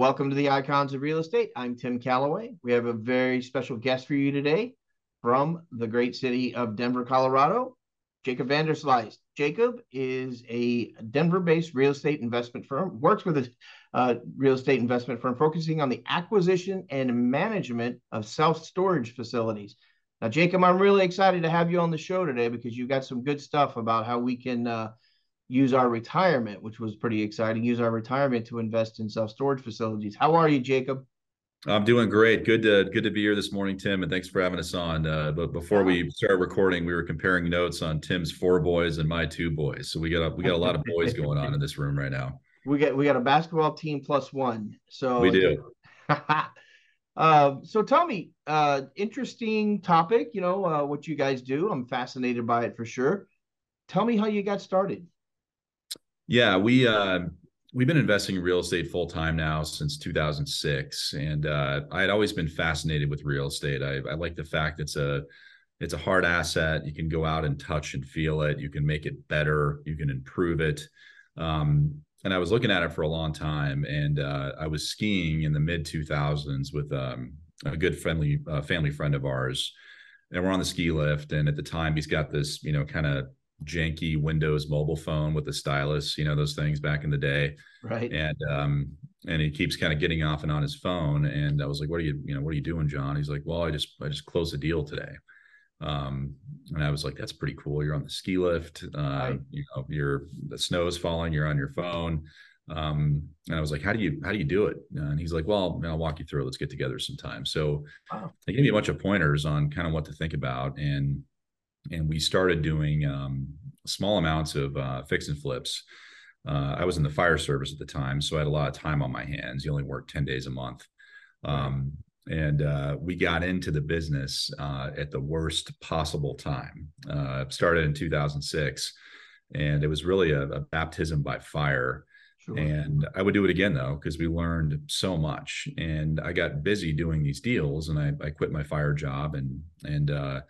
Welcome to the Icons of Real Estate. I'm Tim Calloway. We have a very special guest for you today from the great city of Denver, Colorado, Jacob Vanderslice. Jacob is a Denver-based real estate investment firm, works with a uh, real estate investment firm focusing on the acquisition and management of self-storage facilities. Now, Jacob, I'm really excited to have you on the show today because you've got some good stuff about how we can uh, use our retirement, which was pretty exciting, use our retirement to invest in self-storage facilities. How are you, Jacob? I'm doing great. Good to good to be here this morning, Tim, and thanks for having us on. Uh, but before we started recording, we were comparing notes on Tim's four boys and my two boys. So we got a, we got a lot of boys going on in this room right now. We got we got a basketball team plus one. So we do. uh, so tell me, uh, interesting topic. You know uh, what you guys do. I'm fascinated by it for sure. Tell me how you got started. Yeah, we uh, we've been investing in real estate full time now since 2006, and uh, I had always been fascinated with real estate. I, I like the fact it's a it's a hard asset. You can go out and touch and feel it. You can make it better. You can improve it. Um, and I was looking at it for a long time. And uh, I was skiing in the mid 2000s with um, a good friendly uh, family friend of ours, and we're on the ski lift. And at the time, he's got this you know kind of janky Windows mobile phone with a stylus, you know, those things back in the day. Right. And um, and he keeps kind of getting off and on his phone. And I was like, What are you, you know, what are you doing, John? He's like, Well, I just I just closed a deal today. Um, and I was like, That's pretty cool. You're on the ski lift, uh, right. you know, you're the snow's falling, you're on your phone. Um, and I was like, how do you how do you do it? And he's like, well, I'll walk you through. Let's get together sometime. So wow. they gave me a bunch of pointers on kind of what to think about. And and we started doing um, small amounts of uh, fix and flips. Uh, I was in the fire service at the time, so I had a lot of time on my hands. You only work 10 days a month. Um, and uh, we got into the business uh, at the worst possible time. Uh, started in 2006, and it was really a, a baptism by fire. Sure. And I would do it again though, because we learned so much. And I got busy doing these deals, and I, I quit my fire job and and uh,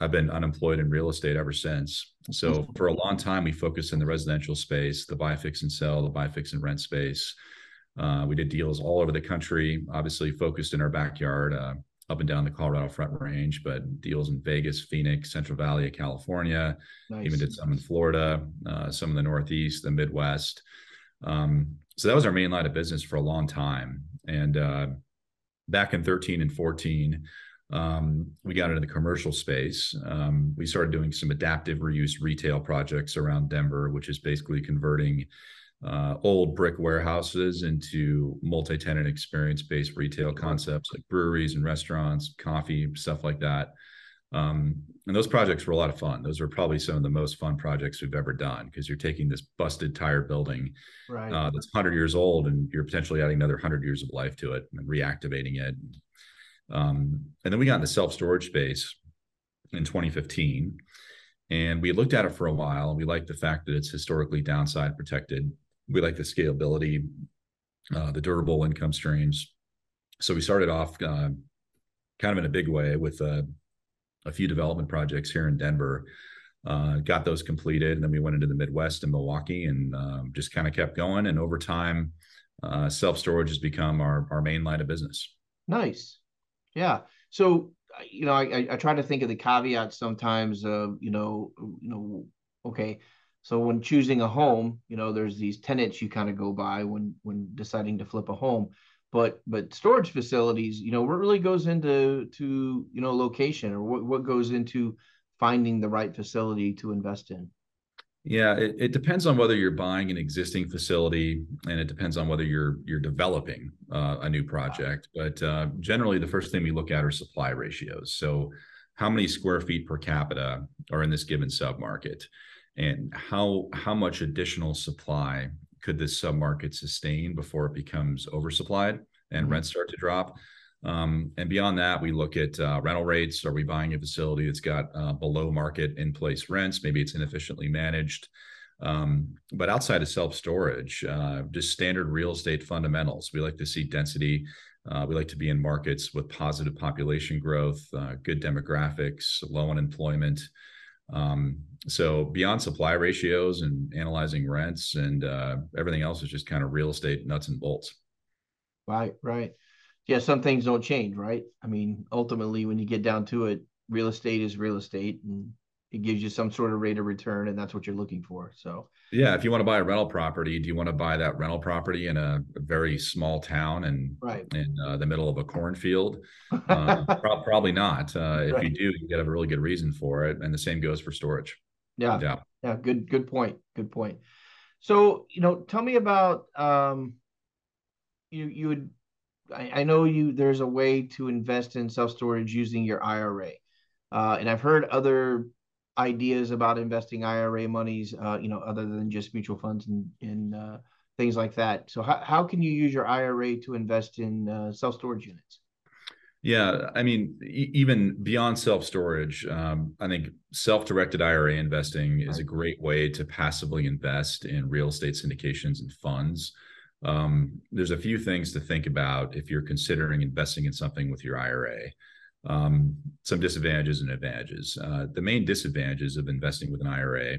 I've been unemployed in real estate ever since. So for a long time, we focused in the residential space, the buy, fix, and sell, the buy, fix, and rent space. Uh, we did deals all over the country, obviously focused in our backyard, uh, up and down the Colorado Front Range, but deals in Vegas, Phoenix, Central Valley of California, nice. even did some in Florida, uh, some in the Northeast, the Midwest. Um, so that was our main line of business for a long time. And uh, back in 13 and 14, um, we got into the commercial space. Um, we started doing some adaptive reuse retail projects around Denver, which is basically converting uh, old brick warehouses into multi-tenant experience-based retail concepts like breweries and restaurants, coffee, stuff like that. Um, and those projects were a lot of fun. Those were probably some of the most fun projects we've ever done because you're taking this busted tire building right. uh, that's 100 years old and you're potentially adding another 100 years of life to it and reactivating it, um, and then we got into self storage space in 2015. And we looked at it for a while. We liked the fact that it's historically downside protected. We like the scalability, uh, the durable income streams. So we started off uh, kind of in a big way with uh, a few development projects here in Denver. Uh, got those completed, and then we went into the Midwest and Milwaukee, and um, just kind of kept going. And over time, uh, self storage has become our our main line of business. Nice. Yeah. So you know, I, I try to think of the caveats sometimes. Uh, you know, you know, okay. So when choosing a home, you know, there's these tenants you kind of go by when when deciding to flip a home. But but storage facilities, you know, what really goes into to you know location or what what goes into finding the right facility to invest in. Yeah, it, it, depends on whether you're buying an existing facility, and it depends on whether you're you're developing uh, a new project. But uh, generally, the first thing we look at are supply ratios. So, how many square feet per capita are in this given submarket? and how how much additional supply could this submarket sustain before it becomes oversupplied and mm-hmm. rents start to drop. Um, and beyond that, we look at uh, rental rates. Are we buying a facility that's got uh, below market in place rents? Maybe it's inefficiently managed. Um, but outside of self storage, uh, just standard real estate fundamentals. We like to see density. Uh, we like to be in markets with positive population growth, uh, good demographics, low unemployment. Um, so beyond supply ratios and analyzing rents and uh, everything else is just kind of real estate nuts and bolts. Right, right. Yeah, some things don't change, right? I mean, ultimately, when you get down to it, real estate is real estate, and it gives you some sort of rate of return, and that's what you're looking for. So, yeah, if you want to buy a rental property, do you want to buy that rental property in a, very small town and right. in uh, the middle of a cornfield? Uh, pro- probably not. Uh, if right. you do, you get a really good reason for it, and the same goes for storage. Yeah, yeah, yeah. Good, good point. Good point. So, you know, tell me about um, you. You would, I, I know you. There's a way to invest in self storage using your IRA. Uh, and I've heard other ideas about investing IRA monies, uh, you know, other than just mutual funds and, and uh, things like that. So how, how can you use your IRA to invest in uh, self-storage units? Yeah, I mean, e- even beyond self-storage, um, I think self-directed IRA investing is a great way to passively invest in real estate syndications and funds. Um, there's a few things to think about if you're considering investing in something with your IRA um, some disadvantages and advantages. Uh, the main disadvantages of investing with an IRA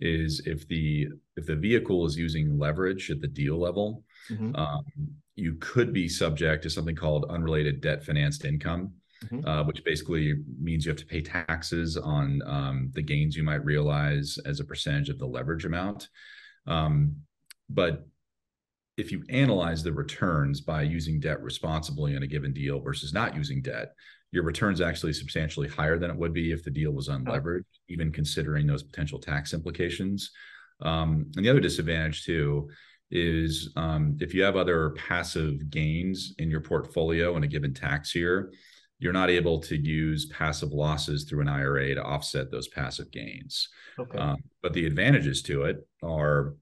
is if the if the vehicle is using leverage at the deal level, mm-hmm. um, you could be subject to something called unrelated debt financed income, mm-hmm. uh, which basically means you have to pay taxes on um, the gains you might realize as a percentage of the leverage amount. Um, but if you analyze the returns by using debt responsibly in a given deal versus not using debt, your return's actually substantially higher than it would be if the deal was unleveraged, even considering those potential tax implications. Um, and the other disadvantage too is um, if you have other passive gains in your portfolio in a given tax year, you're not able to use passive losses through an IRA to offset those passive gains. Okay. Um, but the advantages to it are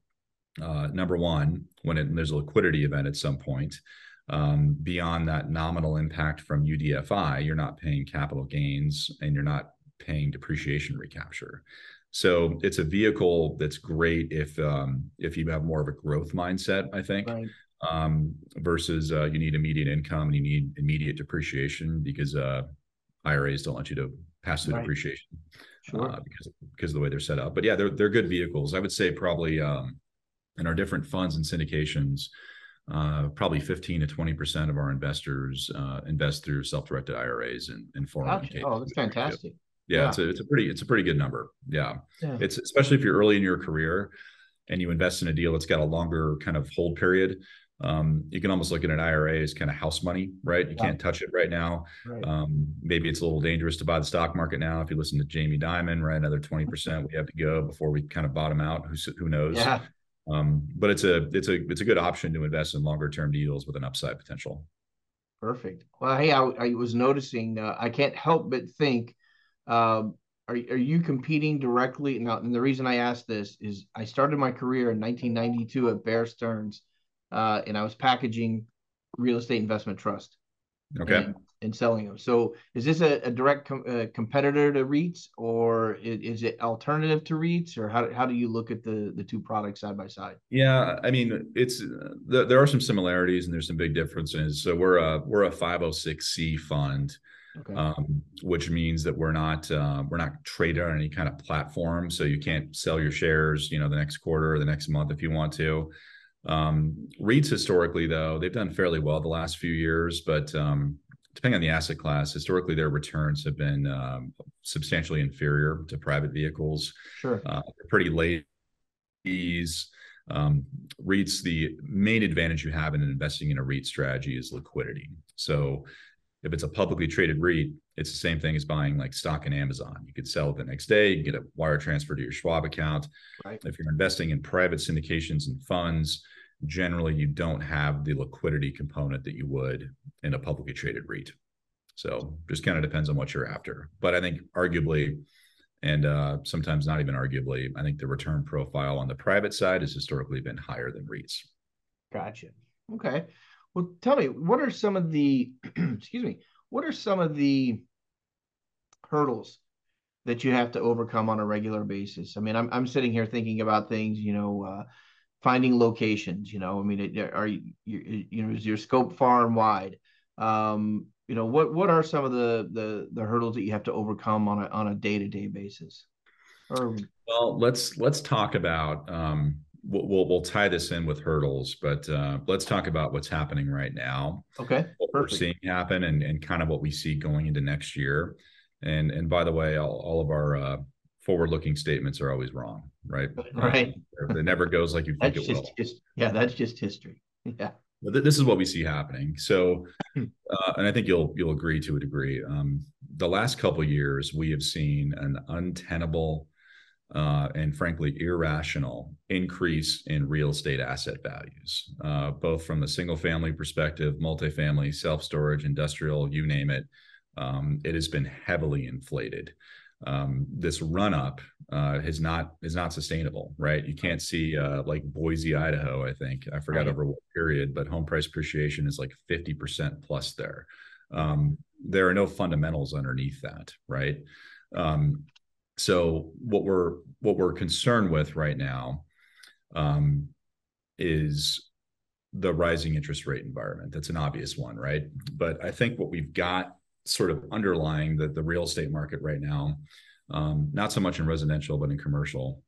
uh, number one, when it, there's a liquidity event at some point, um, beyond that nominal impact from UDFI, you're not paying capital gains and you're not paying depreciation recapture. So it's a vehicle that's great if um, if you have more of a growth mindset, I think, right. um, versus uh, you need immediate income and you need immediate depreciation because uh, IRAs don't want you to pass through right. depreciation sure. uh, because because of the way they're set up. But yeah, they're they're good vehicles. I would say probably um, in our different funds and syndications, uh, probably 15 to 20 percent of our investors uh, invest through self-directed IRAs and, and 401 gotcha. Oh, that's fantastic. Yeah, yeah, it's a it's a pretty it's a pretty good number. Yeah. yeah, it's especially if you're early in your career and you invest in a deal that's got a longer kind of hold period. Um, you can almost look at an IRA as kind of house money, right? You yeah. can't touch it right now. Right. Um, maybe it's a little dangerous to buy the stock market now. If you listen to Jamie Dimon, right, another 20% we have to go before we kind of bottom out. Who, who knows? Yeah. Um, but it's a it's a it's a good option to invest in longer term deals with an upside potential. Perfect. Well, hey, I, I was noticing. Uh, I can't help but think. Um, are are you competing directly now? And the reason I asked this is I started my career in 1992 at Bear Stearns, uh, and I was packaging real estate investment trust. Okay. And, and selling them. So is this a, a direct com- uh, competitor to REITs or is, is, it alternative to REITs or how, how do you look at the, the two products side by side? Yeah, I mean, it's the, there are some similarities and there's some big differences. So we're a, we're a 506c fund. Okay. Um, which means that we're not uh, we're not traded on any kind of platform, so you can't sell your shares, you know, the next quarter or the next month if you want to. Um, REITs historically, though, they've done fairly well the last few years, but um, depending on the asset class, historically their returns have been um, substantially inferior to private vehicles. Sure, uh, pretty late fees. Um, REITs, the main advantage you have in investing in a REIT strategy is liquidity. So if it's a publicly traded REIT, it's the same thing as buying like stock in Amazon. You could sell it the next day, you get a wire transfer to your Schwab account. Right. If you're investing in private syndications and funds, generally you don't have the liquidity component that you would in a publicly traded REIT. So just kind of depends on what you're after. But I think arguably and uh, sometimes not even arguably. I think the return profile on the private side has historically been higher than REITs. Gotcha. Okay. Well, tell me, what are some of the, excuse me, what are some of the hurdles that you have to overcome on a regular basis? I mean, I'm I'm sitting here thinking about things, you know, uh, finding locations. You know, I mean, are you you, know is your scope far and wide? Um, you know, what what are some of the the the hurdles that you have to overcome on a on a day to day basis? Or well, let's let's talk about. Um, we'll, we'll, we'll tie this in with hurdles, but uh, let's talk about what's happening right now. Okay, what Perfect. we're seeing happen, and and kind of what we see going into next year. And and by the way, all, all of our uh, forward-looking statements are always wrong, right? Right. It never goes like you think it just, will. Just, yeah, that's just history. Yeah. But th- this is what we see happening. So, hmm. uh, and I think you'll you'll agree to a degree. Um, the last couple years, we have seen an untenable uh, and frankly irrational increase in real estate asset values, uh, both from the single family perspective, multifamily, self storage, industrial, you name it. Um, it has been heavily inflated um, this run up uh, is not is not sustainable, right? You can't see uh, like Boise, Idaho. I think I forgot right. over what period, but home price appreciation is like fifty percent plus there. Um, there are no fundamentals underneath that, right? Um, so what we're what we're concerned with right now um, is the rising interest rate environment. That's an obvious one, right? But I think what we've got sort of underlying the, the real estate market right now, um, not so much in residential, but in commercial,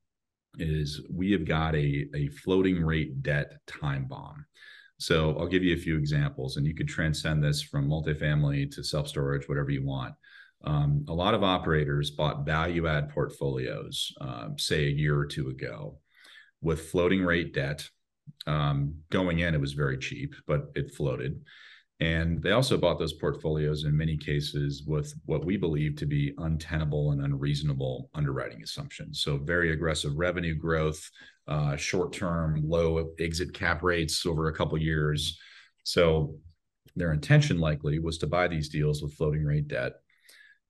is we have got a, a floating rate debt time bomb. So I'll give you a few examples, and you could transcend this from multifamily to self storage, whatever you want. Um, a lot of operators bought value add portfolios, um, say a year or two ago, with floating rate debt. Um, going in, it was very cheap, but it floated. And they also bought those portfolios in many cases with what we believe to be untenable and unreasonable underwriting assumptions. So, very aggressive revenue growth, uh, short term, low exit cap rates over a couple years. So, their intention likely was to buy these deals with floating rate debt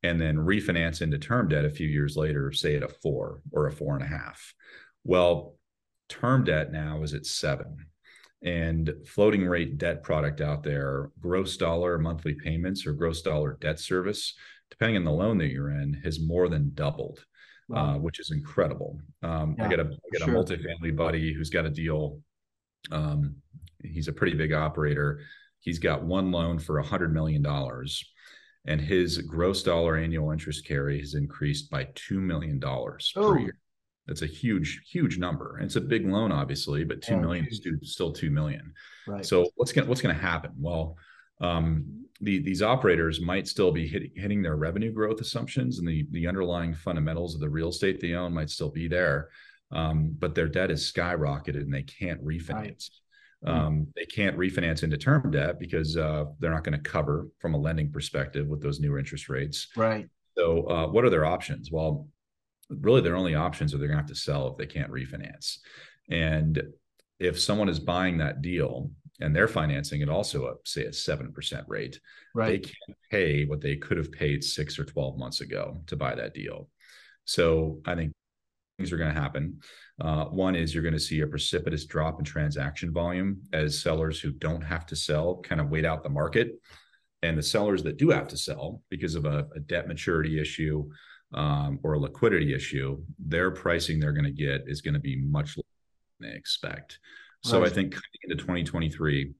and then refinance into term debt a few years later, say at a four or a four and a half. Well, term debt now is at seven and floating rate debt product out there, gross dollar monthly payments or gross dollar debt service, depending on the loan that you're in, has more than doubled, wow. uh, which is incredible. Um, yeah, I got a I got sure. a multifamily buddy who's got a deal. Um, he's a pretty big operator. He's got one loan for a hundred million dollars, and his gross dollar annual interest carry has increased by two million dollars oh. per year. That's a huge, huge number. And it's a big loan, obviously, but two oh, million is still two million. Right. So what's going what's going to happen? Well, um, the, these operators might still be hit, hitting their revenue growth assumptions, and the the underlying fundamentals of the real estate they own might still be there, um, but their debt is skyrocketed, and they can't refinance. Right. Um, they can't refinance into term debt because uh, they're not going to cover from a lending perspective with those newer interest rates. Right. So, uh, what are their options? Well, really their only options are they're going to have to sell if they can't refinance. And if someone is buying that deal and they're financing it also at say a 7% rate, right. they can't pay what they could have paid six or 12 months ago to buy that deal. So I think things are going to happen. Uh, one is you're going to see a precipitous drop in transaction volume as sellers who don't have to sell kind of wait out the market. And the sellers that do have to sell because of a, a debt maturity issue um, or a liquidity issue, their pricing they're going to get is going to be much lower than they expect. So right. I think coming into 2023,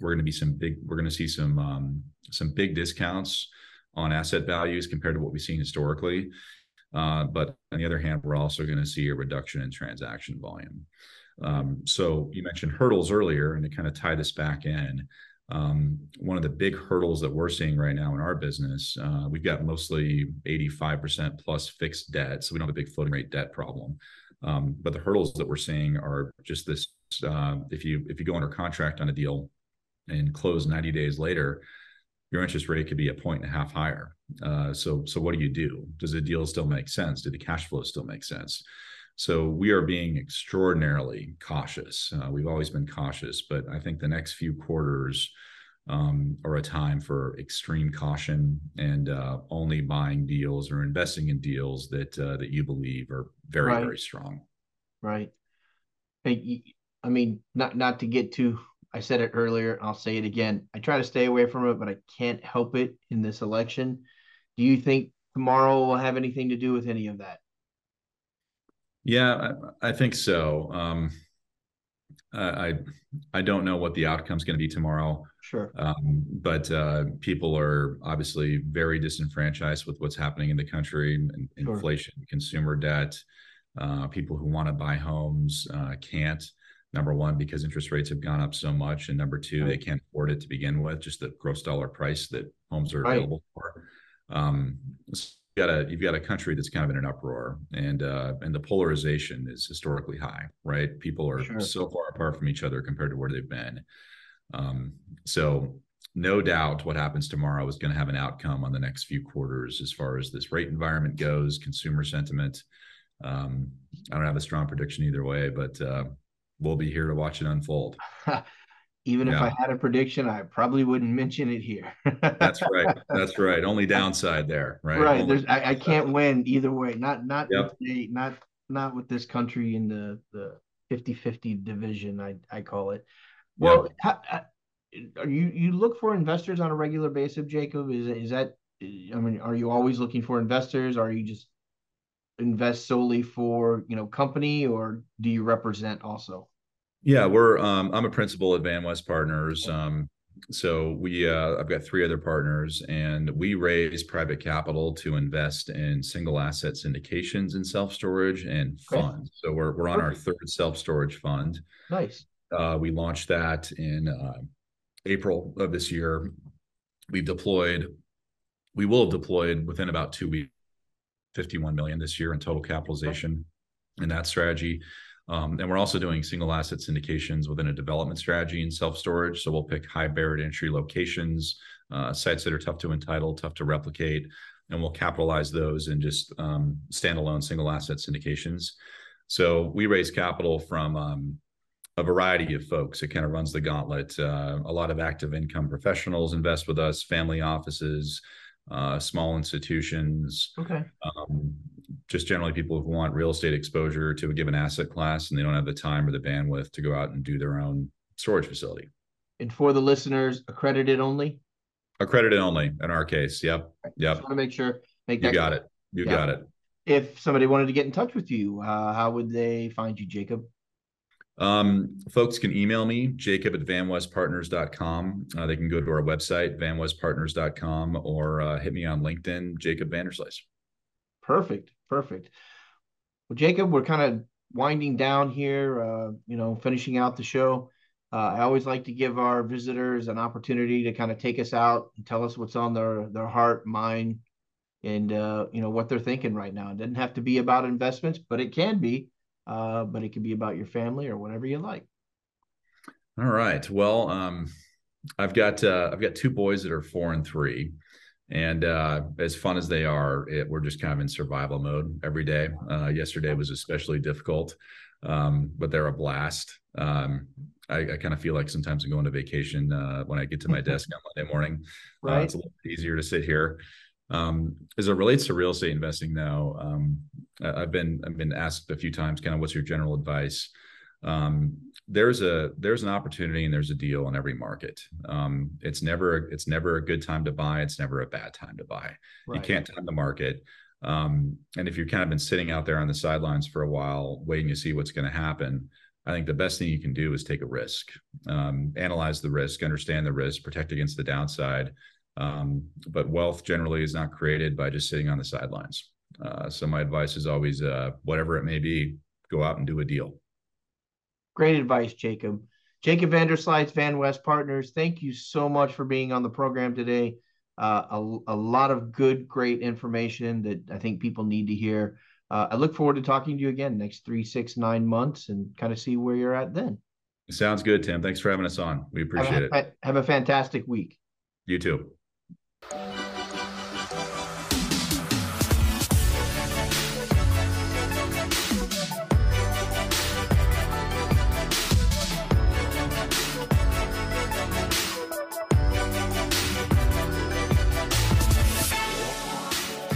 we're going to be some big. We're going to see some um, some big discounts on asset values compared to what we've seen historically. Uh, but on the other hand, we're also going to see a reduction in transaction volume. Um, so you mentioned hurdles earlier, and to kind of tie this back in, um, one of the big hurdles that we're seeing right now in our business, uh, we've got mostly 85% plus fixed debt. So we don't have a big floating rate debt problem. Um, but the hurdles that we're seeing are just this uh, if you if you go under contract on a deal and close 90 days later, your interest rate could be a point and a half higher. Uh, so so what do you do? Does the deal still make sense? Do the cash flow still make sense? So we are being extraordinarily cautious. Uh, we've always been cautious, but I think the next few quarters um, or a time for extreme caution and uh, only buying deals or investing in deals that uh, that you believe are very right. very strong. Right. I mean, not not to get too. I said it earlier. I'll say it again. I try to stay away from it, but I can't help it in this election. Do you think tomorrow will have anything to do with any of that? Yeah, I, I think so. Um, I I don't know what the outcome is going to be tomorrow. Sure. Um, but uh, people are obviously very disenfranchised with what's happening in the country, sure. inflation, consumer debt. Uh, people who want to buy homes uh, can't. Number one, because interest rates have gone up so much, and number two, right. they can't afford it to begin with. Just the gross dollar price that homes are right. available for. Um, got a you've got a country that's kind of in an uproar and uh and the polarization is historically high right? People are sure. so far apart from each other compared to where they've been. Um so no doubt what happens tomorrow is going to have an outcome on the next few quarters as far as this rate environment goes consumer sentiment. Um i don't have a strong prediction either way but uh we'll be here to watch it unfold even yeah. if I had a prediction, I probably wouldn't mention it here. That's right. That's right. Only downside there, right? Right. Only There's I, I, can't win either way. Not not yep. with the, not not with this country in the the 50-50 division. I I call it. Well, yep. how, uh, how, you you look for investors on a regular basis, Jacob? Is is that I mean, are you always looking for investors? Are you just invest solely for you know company, or do you represent also? Yeah, we're um, I'm a principal at VanWest Partners. Um, so we uh, I've got three other partners, and we raise private capital to invest in single asset syndications in self storage and funds. So we're we're on our third self storage fund. Nice. Uh, we launched that in uh, April of this year. We've deployed. We will have deployed within about two weeks, 51 million this year in total capitalization in that strategy. Um, and we're also doing single asset syndications within a development strategy in self storage. So we'll pick high barrier entry locations, uh, sites that are tough to entitle, tough to replicate, and we'll capitalize those in just um, standalone single asset syndications. So we raise capital from um, a variety of folks. It kind of runs the gauntlet. Uh, a lot of active income professionals invest with us, family offices, uh, small institutions. Okay. Um, just generally people who want real estate exposure to a given asset class and they don't have the time or the bandwidth to go out and do their own storage facility. And for the listeners, accredited only? Accredited only in our case. Yep. Yep. Just want to make sure. Make you got clear. it. You yeah. got it. If somebody wanted to get in touch with you, uh, how would they find you, Jacob? Um, folks can email me, jacob at vanwestpartners.com. Uh, they can go to our website, vanwestpartners.com, or uh, hit me on LinkedIn, Jacob Vanderslice. Perfect. Perfect. Well, Jacob, we're kind of winding down here, uh, you know, finishing out the show. Uh, I always like to give our visitors an opportunity to kind of take us out and tell us what's on their, their heart, mind, and, uh, you know, what they're thinking right now. It doesn't have to be about investments, but it can be uh, but it could be about your family or whatever you like. All right. Well, um, I've got uh, I've got two boys that are four and three, and uh, as fun as they are, it, we're just kind of in survival mode every day. Uh, yesterday was especially difficult, um, but they're a blast. Um, I, I kind of feel like sometimes I'm going to vacation uh, when I get to my desk on Monday morning. Uh, right. it's a little bit easier to sit here. Um, as it relates to real estate investing, though, um, I've been I've been asked a few times, kind of, what's your general advice? Um, there's a there's an opportunity and there's a deal in every market. Um, it's never it's never a good time to buy. It's never a bad time to buy. Right. You can't time the market. Um, and if you've kind of been sitting out there on the sidelines for a while, waiting to see what's going to happen, I think the best thing you can do is take a risk, um, analyze the risk, understand the risk, protect against the downside, um, but wealth generally is not created by just sitting on the sidelines. Uh, so my advice is always, uh, whatever it may be, go out and do a deal. Great advice, Jacob. Jacob Vanderslice, Van West Partners. Thank you so much for being on the program today. Uh, a, a lot of good, great information that I think people need to hear. Uh, I look forward to talking to you again next three, six, nine months and kind of see where you're at then. Sounds good, Tim. Thanks for having us on. We appreciate have it. Have a fantastic week. You too.